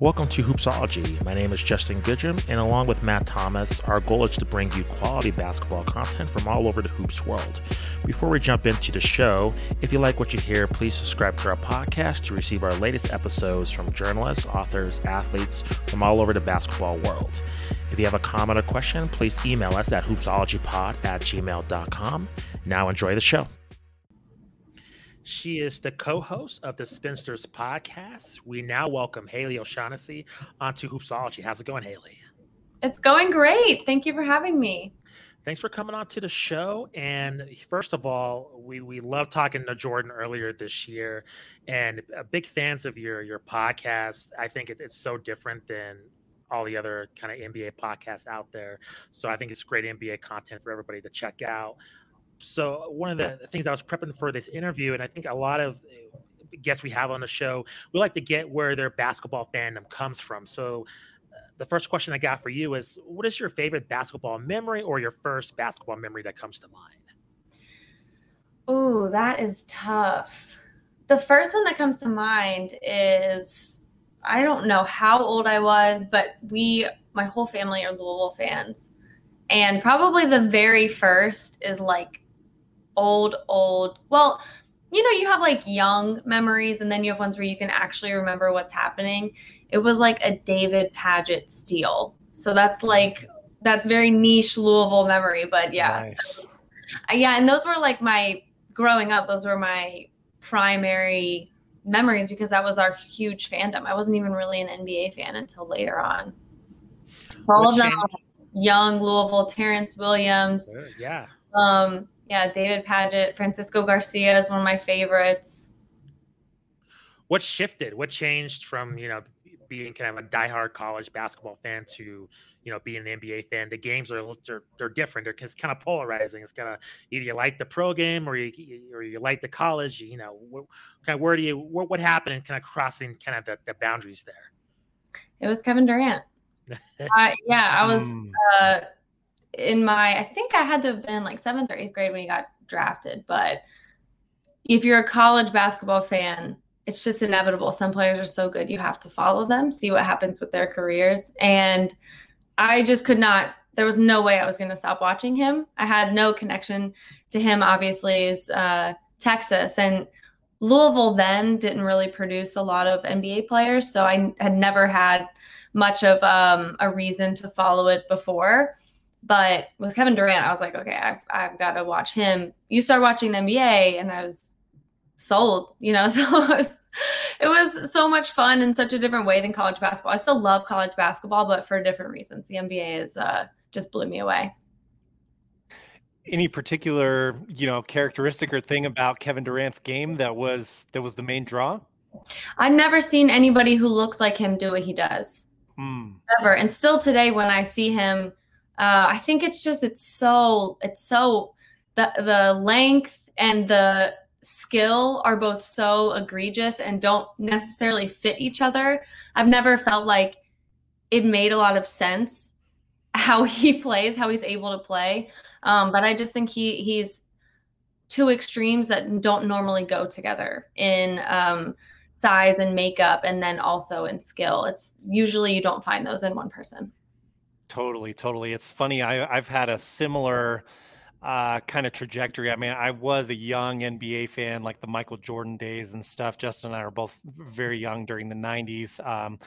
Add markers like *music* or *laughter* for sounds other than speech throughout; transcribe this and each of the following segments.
Welcome to Hoopsology. My name is Justin Goodrum, and along with Matt Thomas, our goal is to bring you quality basketball content from all over the hoops world. Before we jump into the show, if you like what you hear, please subscribe to our podcast to receive our latest episodes from journalists, authors, athletes from all over the basketball world. If you have a comment or question, please email us at hoopsologypod at gmail.com. Now enjoy the show. She is the co-host of the Spinsters podcast. We now welcome Haley O'Shaughnessy onto Hoopsology. How's it going, Haley? It's going great. Thank you for having me. Thanks for coming on to the show. And first of all, we we love talking to Jordan earlier this year, and big fans of your your podcast. I think it, it's so different than all the other kind of NBA podcasts out there. So I think it's great NBA content for everybody to check out so one of the things I was prepping for this interview, and I think a lot of uh, guests we have on the show, we like to get where their basketball fandom comes from. So uh, the first question I got for you is what is your favorite basketball memory or your first basketball memory that comes to mind? Oh, that is tough. The first one that comes to mind is I don't know how old I was, but we, my whole family are Louisville fans. And probably the very first is like old, old. Well, you know, you have like young memories and then you have ones where you can actually remember what's happening. It was like a David Padgett steal. So that's like that's very niche Louisville memory, but yeah. Nice. Yeah, and those were like my growing up, those were my primary memories because that was our huge fandom. I wasn't even really an NBA fan until later on. All what of them young Louisville, Terrence Williams. Yeah. Um, yeah, David Padgett, Francisco Garcia is one of my favorites. What shifted? What changed from you know being kind of a diehard college basketball fan to you know being an NBA fan? The games are they're, they're different. They're it's kind of polarizing. It's kind of either you like the pro game or you or you like the college. You know, what, kind of where do you what, what happened in kind of crossing kind of the, the boundaries there? It was Kevin Durant. *laughs* uh, yeah, I was. Mm. Uh, in my I think I had to have been like seventh or eighth grade when he got drafted. But if you're a college basketball fan, it's just inevitable. Some players are so good, you have to follow them, see what happens with their careers. And I just could not, there was no way I was going to stop watching him. I had no connection to him, obviously, is uh, Texas. And Louisville then didn't really produce a lot of NBA players. So I had never had much of um, a reason to follow it before. But with Kevin Durant, I was like, okay, I've, I've got to watch him. You start watching the NBA, and I was sold, you know? *laughs* So it was, it was so much fun in such a different way than college basketball. I still love college basketball, but for different reasons. The NBA is uh, just blew me away. Any particular, you know, characteristic or thing about Kevin Durant's game that was that was the main draw? I've never seen anybody who looks like him do what he does. Hmm. Ever. And still today, when I see him uh, I think it's just it's so it's so the the length and the skill are both so egregious and don't necessarily fit each other. I've never felt like it made a lot of sense how he *laughs* plays, how he's able to play. Um, but I just think he he's two extremes that don't normally go together in um, size and makeup, and then also in skill. It's usually you don't find those in one person. Totally, totally. It's funny. I, I've had a similar uh, kind of trajectory. I mean, I was a young NBA fan, like the Michael Jordan days and stuff. Justin and I were both very young during the 90s. Um,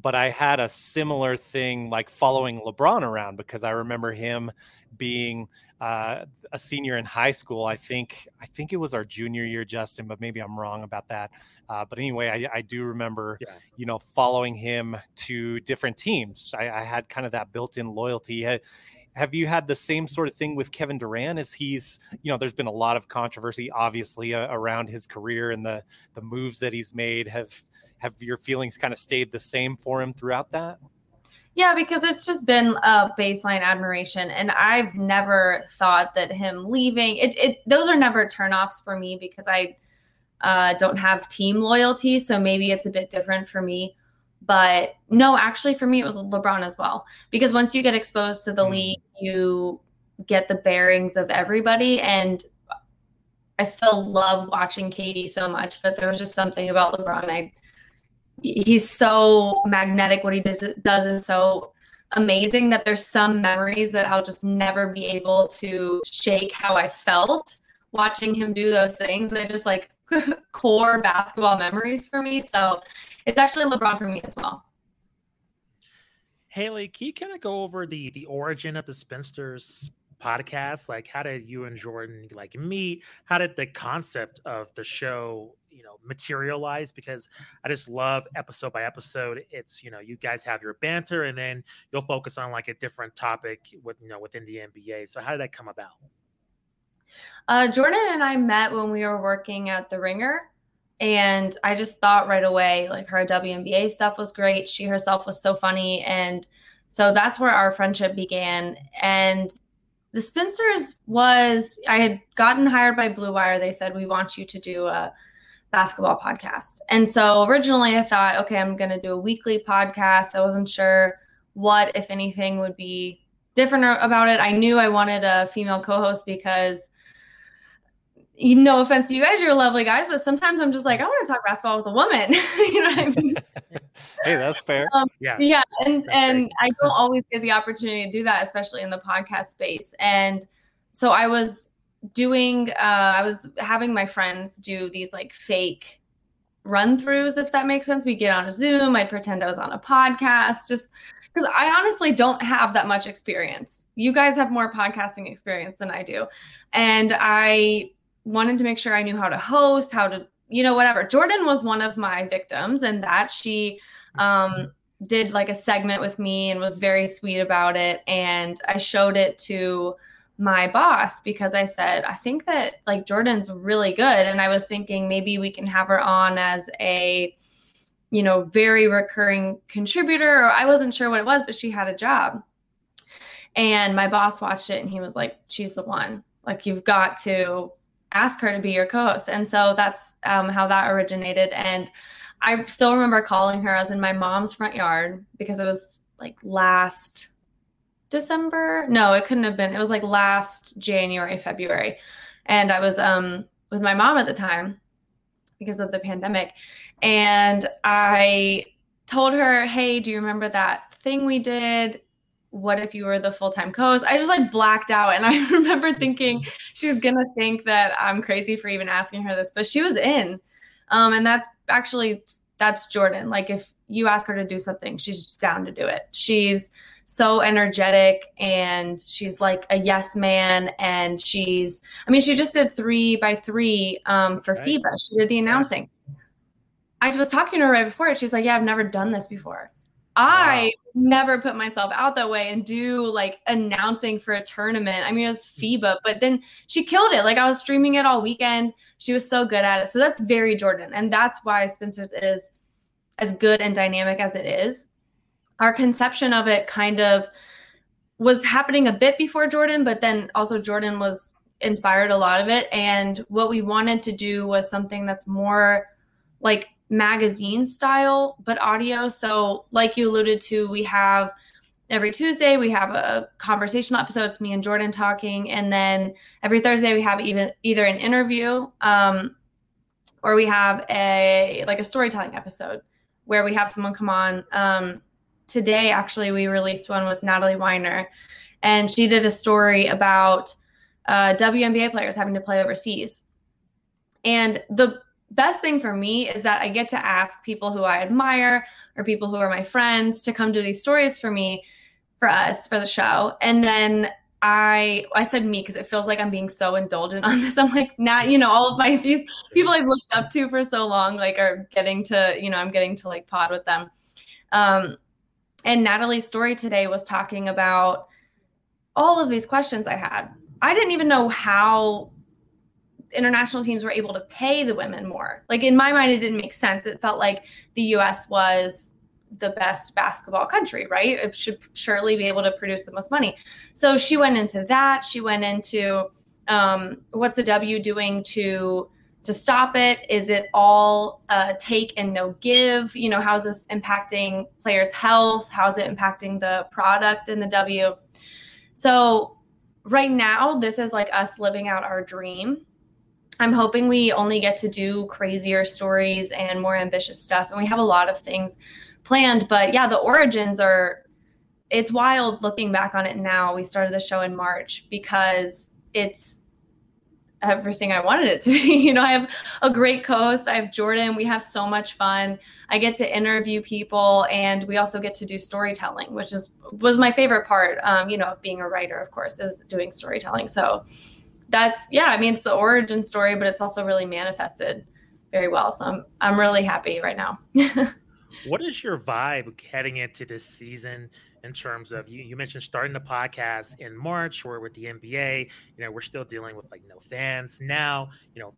but I had a similar thing like following LeBron around because I remember him being uh, a senior in high school. I think I think it was our junior year, Justin, but maybe I'm wrong about that. Uh, but anyway, I, I do remember, yeah. you know, following him to different teams. I, I had kind of that built-in loyalty. Have you had the same sort of thing with Kevin Durant? As he's, you know, there's been a lot of controversy, obviously, uh, around his career and the the moves that he's made. Have have your feelings kind of stayed the same for him throughout that? Yeah, because it's just been a baseline admiration, and I've never thought that him leaving it. it those are never turnoffs for me because I uh, don't have team loyalty, so maybe it's a bit different for me. But no, actually, for me, it was LeBron as well because once you get exposed to the mm. league, you get the bearings of everybody, and I still love watching Katie so much, but there was just something about LeBron I he's so magnetic. What he does, does is so amazing that there's some memories that I'll just never be able to shake how I felt watching him do those things. They're just like *laughs* core basketball memories for me. So it's actually LeBron for me as well. Haley, can you kind of go over the the origin of the Spinsters podcast? Like, how did you and Jordan like meet? How did the concept of the show, you know, materialize? Because I just love episode by episode. It's you know, you guys have your banter, and then you'll focus on like a different topic with you know within the NBA. So, how did that come about? Uh, Jordan and I met when we were working at the Ringer. And I just thought right away, like her WNBA stuff was great. She herself was so funny. And so that's where our friendship began. And the Spinsters was, I had gotten hired by Blue Wire. They said, We want you to do a basketball podcast. And so originally I thought, okay, I'm going to do a weekly podcast. I wasn't sure what, if anything, would be different about it. I knew I wanted a female co host because no offense to you guys, you're lovely guys, but sometimes I'm just like, I want to talk basketball with a woman. *laughs* you know what I mean? *laughs* hey, that's fair. Um, yeah. Yeah. And that's and I don't always get the opportunity to do that, especially in the podcast space. And so I was doing uh I was having my friends do these like fake run throughs, if that makes sense. We get on a Zoom, I'd pretend I was on a podcast, just because I honestly don't have that much experience. You guys have more podcasting experience than I do. And I wanted to make sure I knew how to host, how to, you know, whatever. Jordan was one of my victims, and that she um, did like a segment with me and was very sweet about it. And I showed it to my boss because I said, I think that like Jordan's really good. And I was thinking maybe we can have her on as a, you know, very recurring contributor. Or I wasn't sure what it was, but she had a job. And my boss watched it and he was like, she's the one. Like, you've got to ask her to be your co-host. And so that's um, how that originated. And i still remember calling her i was in my mom's front yard because it was like last december. No it couldn't have been. It was like last january february. And i was um with my mom at the time because of the pandemic. And i told her hey do you remember that thing we did what if you were the full-time co-host? I just like blacked out. And *laughs* i remember thinking she's gonna think that i'm crazy for even asking her this but she was in. Um, and that's actually that's jordan. Like if you ask her to do something she's down to do it. She's so energetic and she's like a yes man and she's i mean she just did three by three um, for right. fiba. She did the announcing. I was talking to her right before it she's like yeah i've never done this before I never put myself out that way and do like announcing for a tournament. I mean, it was mm. FIBA, but then she killed it. Like I was streaming it all weekend. She was so good at it. So that's very Jordan. And that's why Spinsters is as good and dynamic as it is. Our conception of it kind of was happening a bit before Jordan, but then also Jordan was inspired a lot of it. And what we wanted to do was something that's more like magazine style, but audio. So, like you alluded to, we have every Tuesday we have a conversational episode. It's me and Jordan talking, and then every Thursday we have even either an interview um, or we have a like a storytelling episode where we have someone come on. Um, today, actually, we released one with Natalie Weiner, and she did a story about uh, WNBA players having to play overseas. And the best thing for me is that I get to ask people who I admire or people who are my friends to come do these stories for me, for us, for the show. And then I I said me because it feels like I'm being so indulgent *laughs* on this. I'm like, not, you know, all of my these people I've looked up to for so long, like are getting to, you know, I'm getting to like pod with them. Um, and Natalie's story today was talking about all of these questions I had. I didn't even know how international teams were able to pay the women more. Like in my mind, it didn't make sense. It felt like the US was the best basketball country, right? It should surely be able to produce the most money. So she went into that. She went into um, what's the W doing to to stop it? Is it all uh, take and no give? You know, how's this impacting players' health? How's it impacting the product in the W? So right now, this is like us living out our dream I'm hoping we only get to do crazier stories and more ambitious stuff. And we have a lot of things planned. But yeah, the origins are, it's wild looking back on it now. We started the show in March because it's everything I wanted it to be. *laughs* you know, I have a great co-host. I have Jordan. We have so much fun. I get to interview people, and we also get to do storytelling, which is was my favorite part. Um, you know, of being a writer, of course, is doing storytelling. So that's yeah. I mean, it's the origin story, but it's also really manifested very well. So I'm I'm really happy right now. *laughs* what is your vibe heading into this season? in terms of you, you mentioned starting the podcast in March or with the NBA, you know, we're still dealing with like no fans now, you know,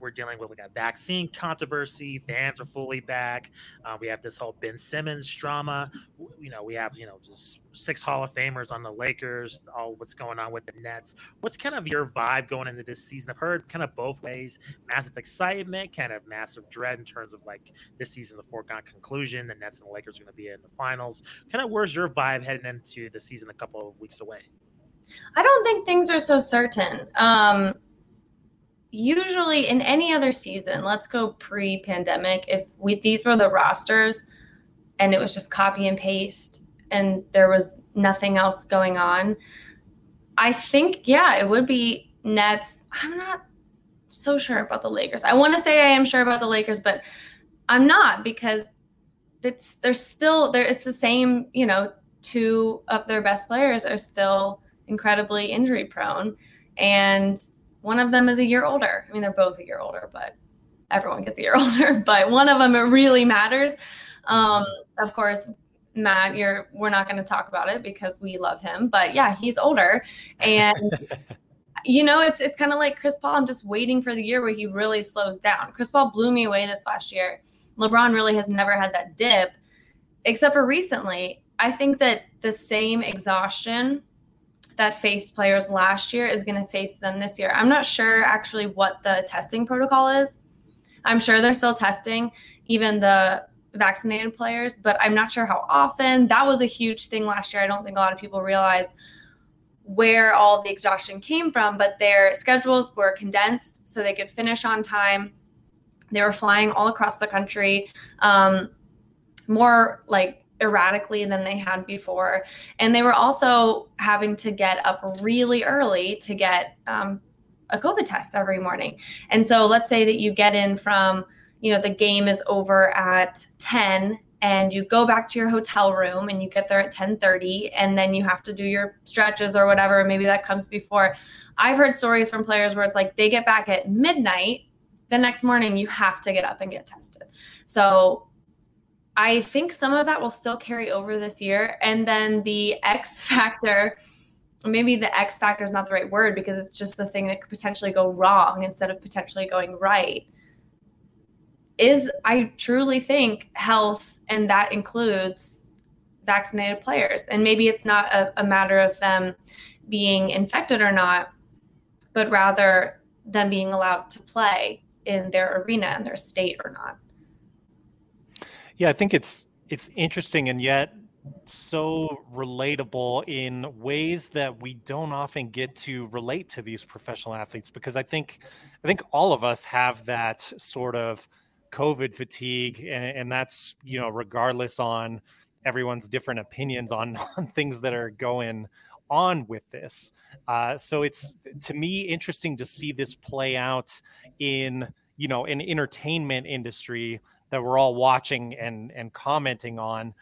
we're dealing with like a vaccine controversy. Fans are fully back. Uh, we have this whole Ben Simmons drama. You know, we have you know just six Hall of Famers on the Lakers. All what's going on with the Nets. What's kind of your vibe going into this season? I've heard kind of both ways. Massive excitement, kind of massive dread in terms of like this season, the foregone conclusion. The Nets and the Lakers are going to be in the finals. Kind of where's your vibe heading into the season a couple of weeks away? I don't think things are so certain. Um, usually in any other season, let's go pre-pandemic, if we these were the rosters and it was just copy and paste and there was nothing else going on, I think yeah, it would be Nets. I'm not so sure about the Lakers. I want to say I am sure about the Lakers, but I'm not because it's there's still there it's the same, you know, two of their best players are still incredibly injury prone and one of them is a year older. I mean, they're both a year older, but everyone gets a year *laughs* older. But one of them, it really matters. Um, of course, Matt, you're we're not going to talk about it because we love him. But yeah, he's older, and *laughs* you know, it's it's kind of like Chris Paul. I'm just waiting for the year where he really slows down. Chris Paul blew me away this last year. LeBron really has never had that dip, except for recently. I think that the same exhaustion that faced players last year is going to face them this year. I'm not sure actually what the testing protocol is. I'm sure they're still testing even the vaccinated players, but I'm not sure how often. That was a huge thing last year. I don't think a lot of people realize where all the exhaustion came from, but their schedules were condensed so they could finish on time. They were flying all across the country. Um, more like erratically than they had before. And they were also having to get up really early to get um, a COVID test every morning. And so let's say that you get in from, you know, the game is over at 10 and you go back to your hotel room and you get there at 10:30 and then you have to do your stretches or whatever maybe that comes before i've heard stories from players where it's like they get back at midnight the next morning you have to get up and get tested so I think some of that will still carry over this year. And then the X factor, maybe the X factor is not the right word because it's just the thing that could potentially go wrong instead of potentially going right. Is I truly think health, and that includes vaccinated players. And maybe it's not a, a matter of them being infected or not, but rather them being allowed to play in their arena and their state or not. Yeah, I think it's it's interesting and yet so relatable in ways that we don't often get to relate to these professional athletes because I think I think all of us have that sort of COVID fatigue and, and that's you know regardless on everyone's different opinions on, *laughs* on things that are going on with this. Uh, so it's to me interesting to see this play out in you know an entertainment industry that we're all watching and and commenting on.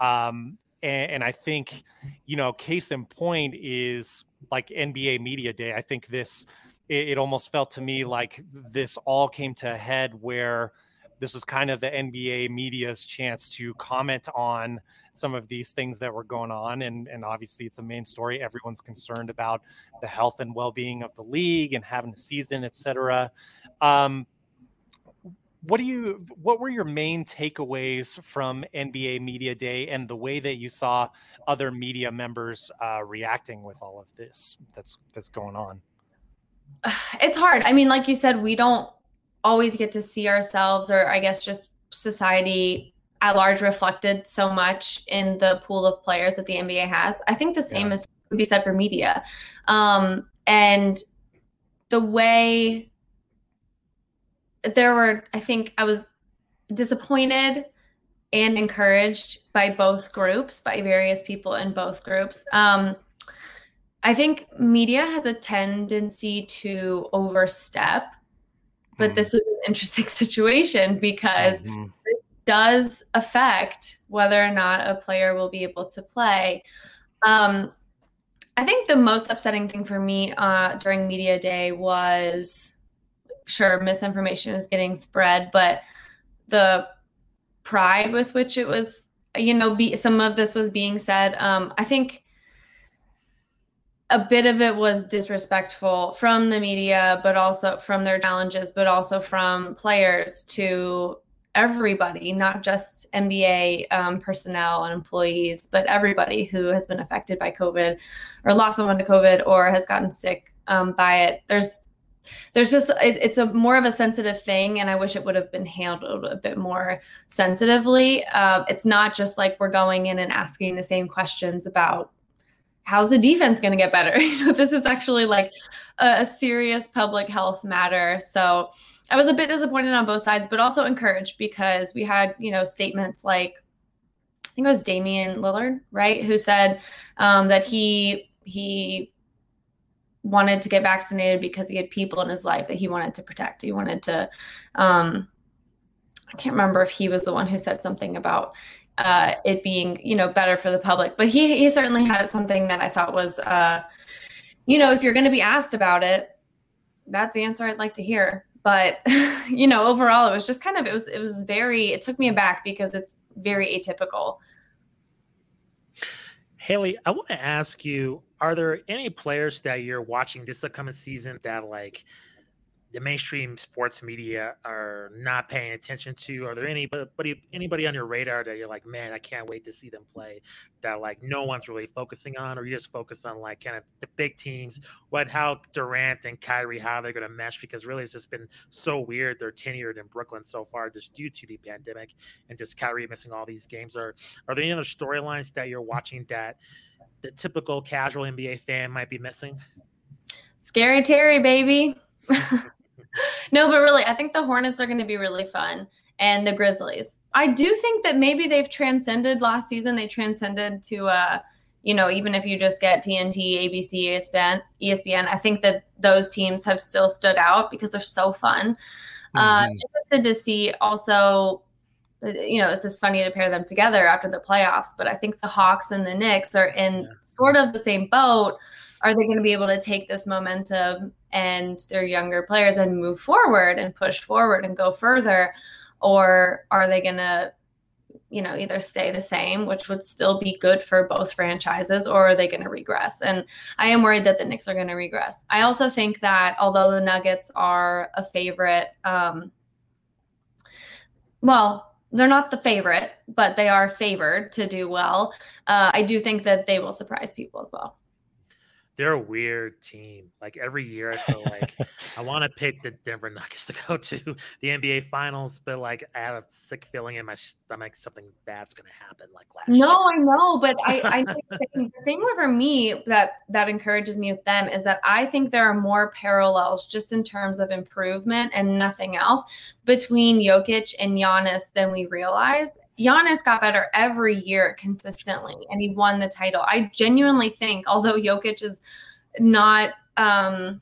Um, and, and I think, you know, case in point is like NBA Media Day. I think this, it, it almost felt to me like this all came to a head where this was kind of the NBA media's chance to comment on some of these things that were going on. And, and obviously, it's a main story. Everyone's concerned about the health and well being of the league and having a season, et cetera. Um, what do you what were your main takeaways from nba media day and the way that you saw other media members uh, reacting with all of this that's that's going on? *sighs* It's hard. I mean like you said we don't always get to see ourselves or i guess just society at large reflected so much in the pool of players that the nba has. I think the same yeah. is could be said for media. Um, and the way there were, I think I was disappointed and encouraged by both groups, by various people in both groups. Um, I think media has a tendency to overstep, but mm. this is an interesting *laughs* situation because mm-hmm. it does affect whether or not a player will be able to play. Um, I think the most upsetting thing for me uh, during media day was sure misinformation is getting spread, but the pride with which it was, you know, be, some of this was being said. Um, I think a bit of it was disrespectful from the media, but also from their challenges, but also from players to everybody, not just NBA um, personnel and employees, but everybody who has been affected by COVID or lost someone to COVID or has gotten sick um, by it. There's there's just it, it's a more of a sensitive thing and i wish it would have been handled a bit more sensitively. Uh, it's not just like we're going in and asking the same questions about how's the defense going to get better? *laughs* You know this is actually like a, a serious public health matter. So I was a bit disappointed on both sides, but also encouraged because we had, you know, statements like I think it was Damian Lillard, right, who said um, that he he wanted to get vaccinated because he had people in his life that he wanted to protect. He wanted to. Um, I can't remember if he was the one who said something about uh, it being, you know, better for the public, but he he certainly had something that I thought was, uh, you know, if you're going to be asked about it, that's the answer I'd like to hear but *laughs* you know overall it was just kind of it was it was very it took me aback because it's very atypical haley i want to ask you are there any players that you're watching this upcoming season that like the mainstream sports media are not paying attention to? Are there anybody anybody on your radar that you're like, man, I can't wait to see them play? That like no one's really focusing on, or you just focus on like kind of the big teams, what how Durant and Kyrie how they're going to mesh? Because really, it's just been so weird. They're tenured in Brooklyn so far, just due to the pandemic and just Kyrie missing all these games. Are are there any other storylines that you're watching that the typical casual NBA fan might be missing? Scary Terry, baby. *laughs* no, but really, I think the Hornets are going to be really fun and the Grizzlies. I do think that maybe they've transcended last season. They transcended to, uh, you know, even if you just get TNT, ABC, ESPN, ESPN, I think that those teams have still stood out because they're so fun. Uh, mm-hmm. Uh, interested to see also, uh, you know, this is funny to pair them together after the playoffs, but I think the Hawks and the Knicks are in yeah. sort of the same boat. Are they going to be able to take this momentum and their younger players and move forward and push forward and go further? Or are they going to you know either stay the same which would still be good for both franchises or are they going to regress? And i am worried that the Knicks are going to regress. I also think that although the nuggets are a favorite um well they're not the favorite but they are favored to do well uh, i do think that they will surprise people as well they're a weird team. Like every year, I feel like I *laughs* want to pick the Denver Nuggets to go to *laughs* the NBA Finals, but like I have a sick feeling in my stomach something bad's going to happen. Like last. No, year. I know, but I, I think the *laughs* thing for me that that encourages me with them is that I think there are more parallels just in terms of improvement and nothing else between Jokic and Giannis than we realize. Giannis got better every year consistently and he won the title. I genuinely think, although Jokic is not, um,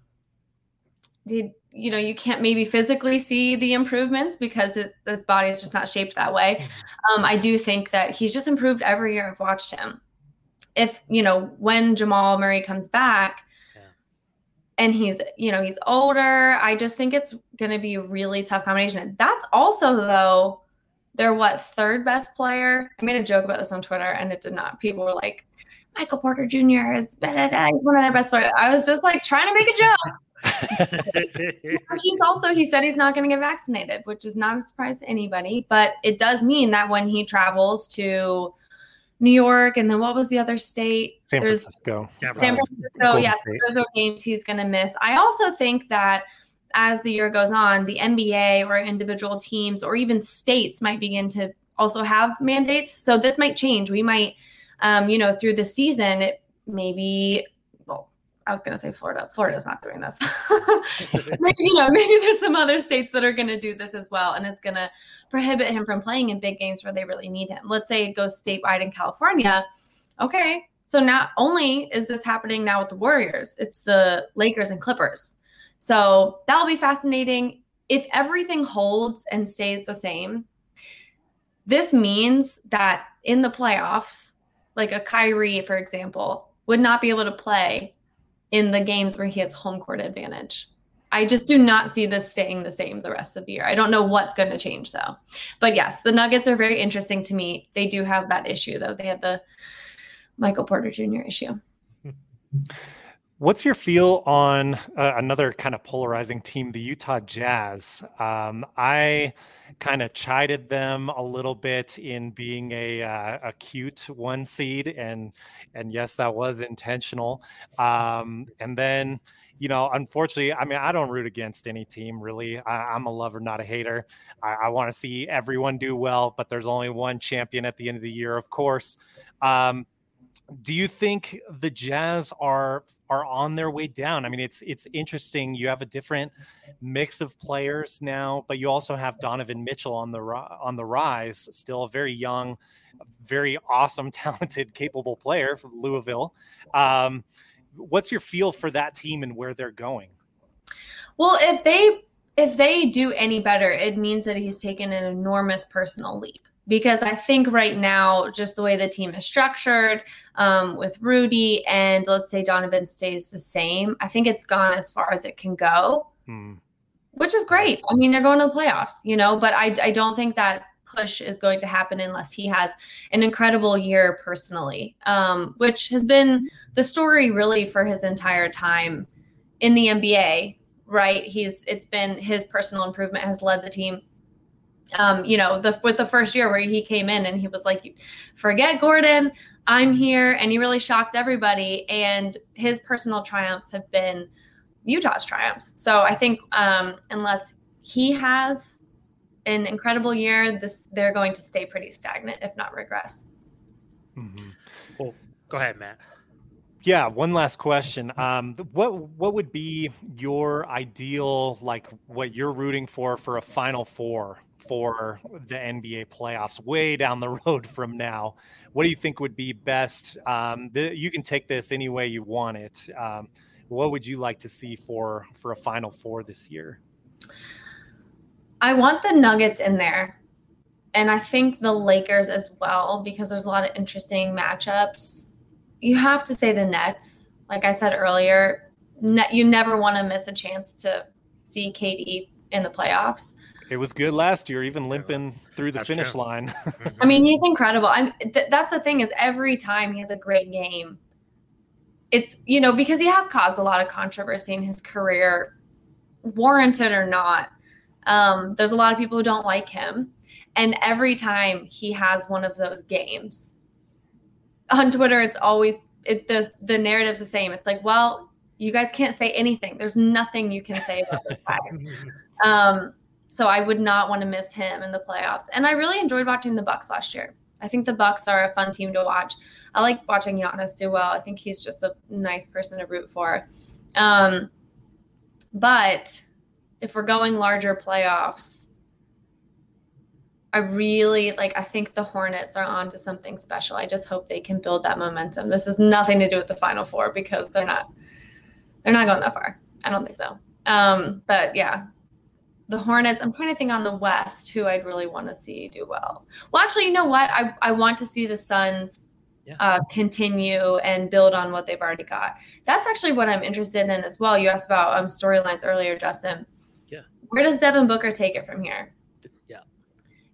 did, you know, you can't maybe physically see the improvements because his, his body is just not shaped that way. Mm-hmm. Um, I do think that he's just improved every year I've watched him. If, you know, when Jamal Murray comes back, and he's you know he's older i just think it's going to be a really tough combination that's also though they're what third best player. I made a joke about this on Twitter, and it did not. People were like, "Michael Porter Jr. is he's one of their best players." I was just like trying to make a joke. *laughs* he's also he said he's not going to get vaccinated, which is not a surprise to anybody. But it does mean that when he travels to New York, and then what was the other state? San Francisco. San Francisco. yes, those are games he's going to miss. I also think that as the year goes on, the NBA or individual teams or even states might begin to also have mandates. So this might change. We might, um, you know, through the season, it maybe, well, I was to say Florida. Florida's not doing this. *laughs* maybe, you know, maybe there's some other states that are to do this as well, and it's to prohibit him from playing in big games where they really need him. Let's say it goes statewide in California. Okay, so not only is this happening now with the Warriors, it's the Lakers and Clippers. So that'll be fascinating. If everything holds and stays the same, this means that in the playoffs, like a Kyrie, for example, would not be able to play in the games where he has home court advantage. I just do not see this staying the same the rest of the year. I don't know what's going to change though. But yes, the Nuggets are very interesting to me. They do have that issue though. They have the Michael Porter Jr. issue. *laughs* What's your feel on uh, another kind of polarizing team, the Utah Jazz? Um, I kind of chided them a little bit in being a, uh, a cute one seed, and and yes, that was intentional. Um, and then, you know, unfortunately, I mean, I don't root against any team really. I, am a lover, not a hater. I, I want to see everyone do well, but there's only one champion at the end of the year, of course. Um, do you think the Jazz are are on their way down? I mean, it's it's interesting. You have a different mix of players now, but you also have Donovan Mitchell on the on the rise, still a very young, very awesome, *laughs* talented, capable player from Louisville. Um, what's your feel for that team and where they're going? Well, if they if they do any better, it means that he's taken an enormous personal leap because I think right now, just the way the team is structured um, with Rudy and let's say Donovan stays the same, I think it's gone as far as it can go, hmm. which is great. I mean, they're going to the playoffs, you know, but I, I don't think that push is going to happen unless he has an incredible year personally, um, which has been the story really for his entire time in the NBA. Right, he's it's been his personal improvement has led the team um, you know, the with the first year where he came in and he was like, "Forget Gordon, I'm here," and he really shocked everybody. And his personal triumphs have been Utah's triumphs. So I think um, unless he has an incredible year, this they're going to stay pretty stagnant, if not regress. Mm-hmm. Well, go ahead, Matt. Yeah, one last question. Um, what what would be your ideal, like what you're rooting for for a Final Four for the NBA playoffs way down the *laughs* road from now. What do you think would be best? Um, the, you can take this any way you want it. Um, what would you like to see for for a Final Four this year? I want the Nuggets in there, and I think the Lakers as well because there's a lot of interesting matchups. You have to say the Nets. Like I said earlier, ne- you never want to miss a chance to see KD in the playoffs. It was good last year, even limping through the that's finish true. line. *laughs* Mm-hmm. I mean, he's incredible. I'm. Th- that's the thing is, every time he has a great game, it's you know because he has caused a lot of controversy in his career, warranted or not. Um, there's a lot of people who don't like him, and every time he has one of those games on Twitter, it's always it the the narrative's the same. It's like, well, you guys can't say anything. There's nothing you can say about this guy. *laughs* um, so I would not want to miss him in the playoffs. And I really enjoyed watching the Bucks last year. I think the Bucks are a fun team to watch. I like watching Giannis do well. I think he's just a nice person to root for. Um, but if we're going larger playoffs, I really like. I think the Hornets are on to something special. I just hope they can build that momentum. This has nothing to do with the Final Four because they're not. They're not going that far. I don't think so. Um, but yeah, the Hornets. I'm trying to think on the West who I'd really want to see do well. Well, actually, you know what? I, I want to see the Suns yeah. uh, continue and build on what they've already got. That's actually what I'm interested in as well. You asked about um, storylines earlier, Justin. Yeah. Where does Devin Booker take it from here? Yeah.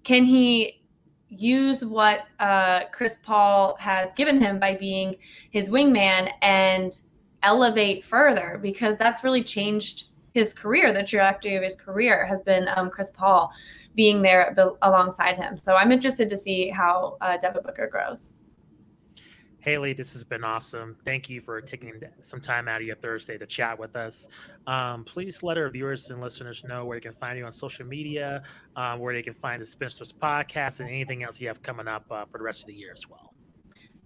Can he use what uh, Chris Paul has given him by being his wingman and elevate further? Because that's really changed his career, the trajectory of his career has been um, Chris Paul being there alongside him. So I'm interested to see how uh, Devin Booker grows. Haley, this has been awesome. Thank you for taking some time out of your Thursday to chat with us. Um, please let our viewers and listeners know where they can find you on social media, um, where they can find the Spinsters podcast, and anything else you have coming up uh, for the rest of the year as well.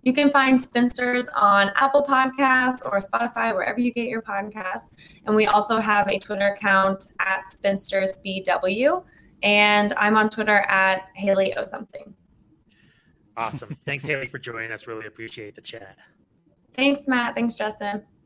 You can find Spinsters on Apple Podcasts or Spotify, wherever you get your podcasts. And we also have a Twitter account at SpinstersBW. And I'm on Twitter at Haley O something. Awesome. Thanks, Haley, for joining us. Really appreciate the chat. Thanks, Matt. Thanks, Justin.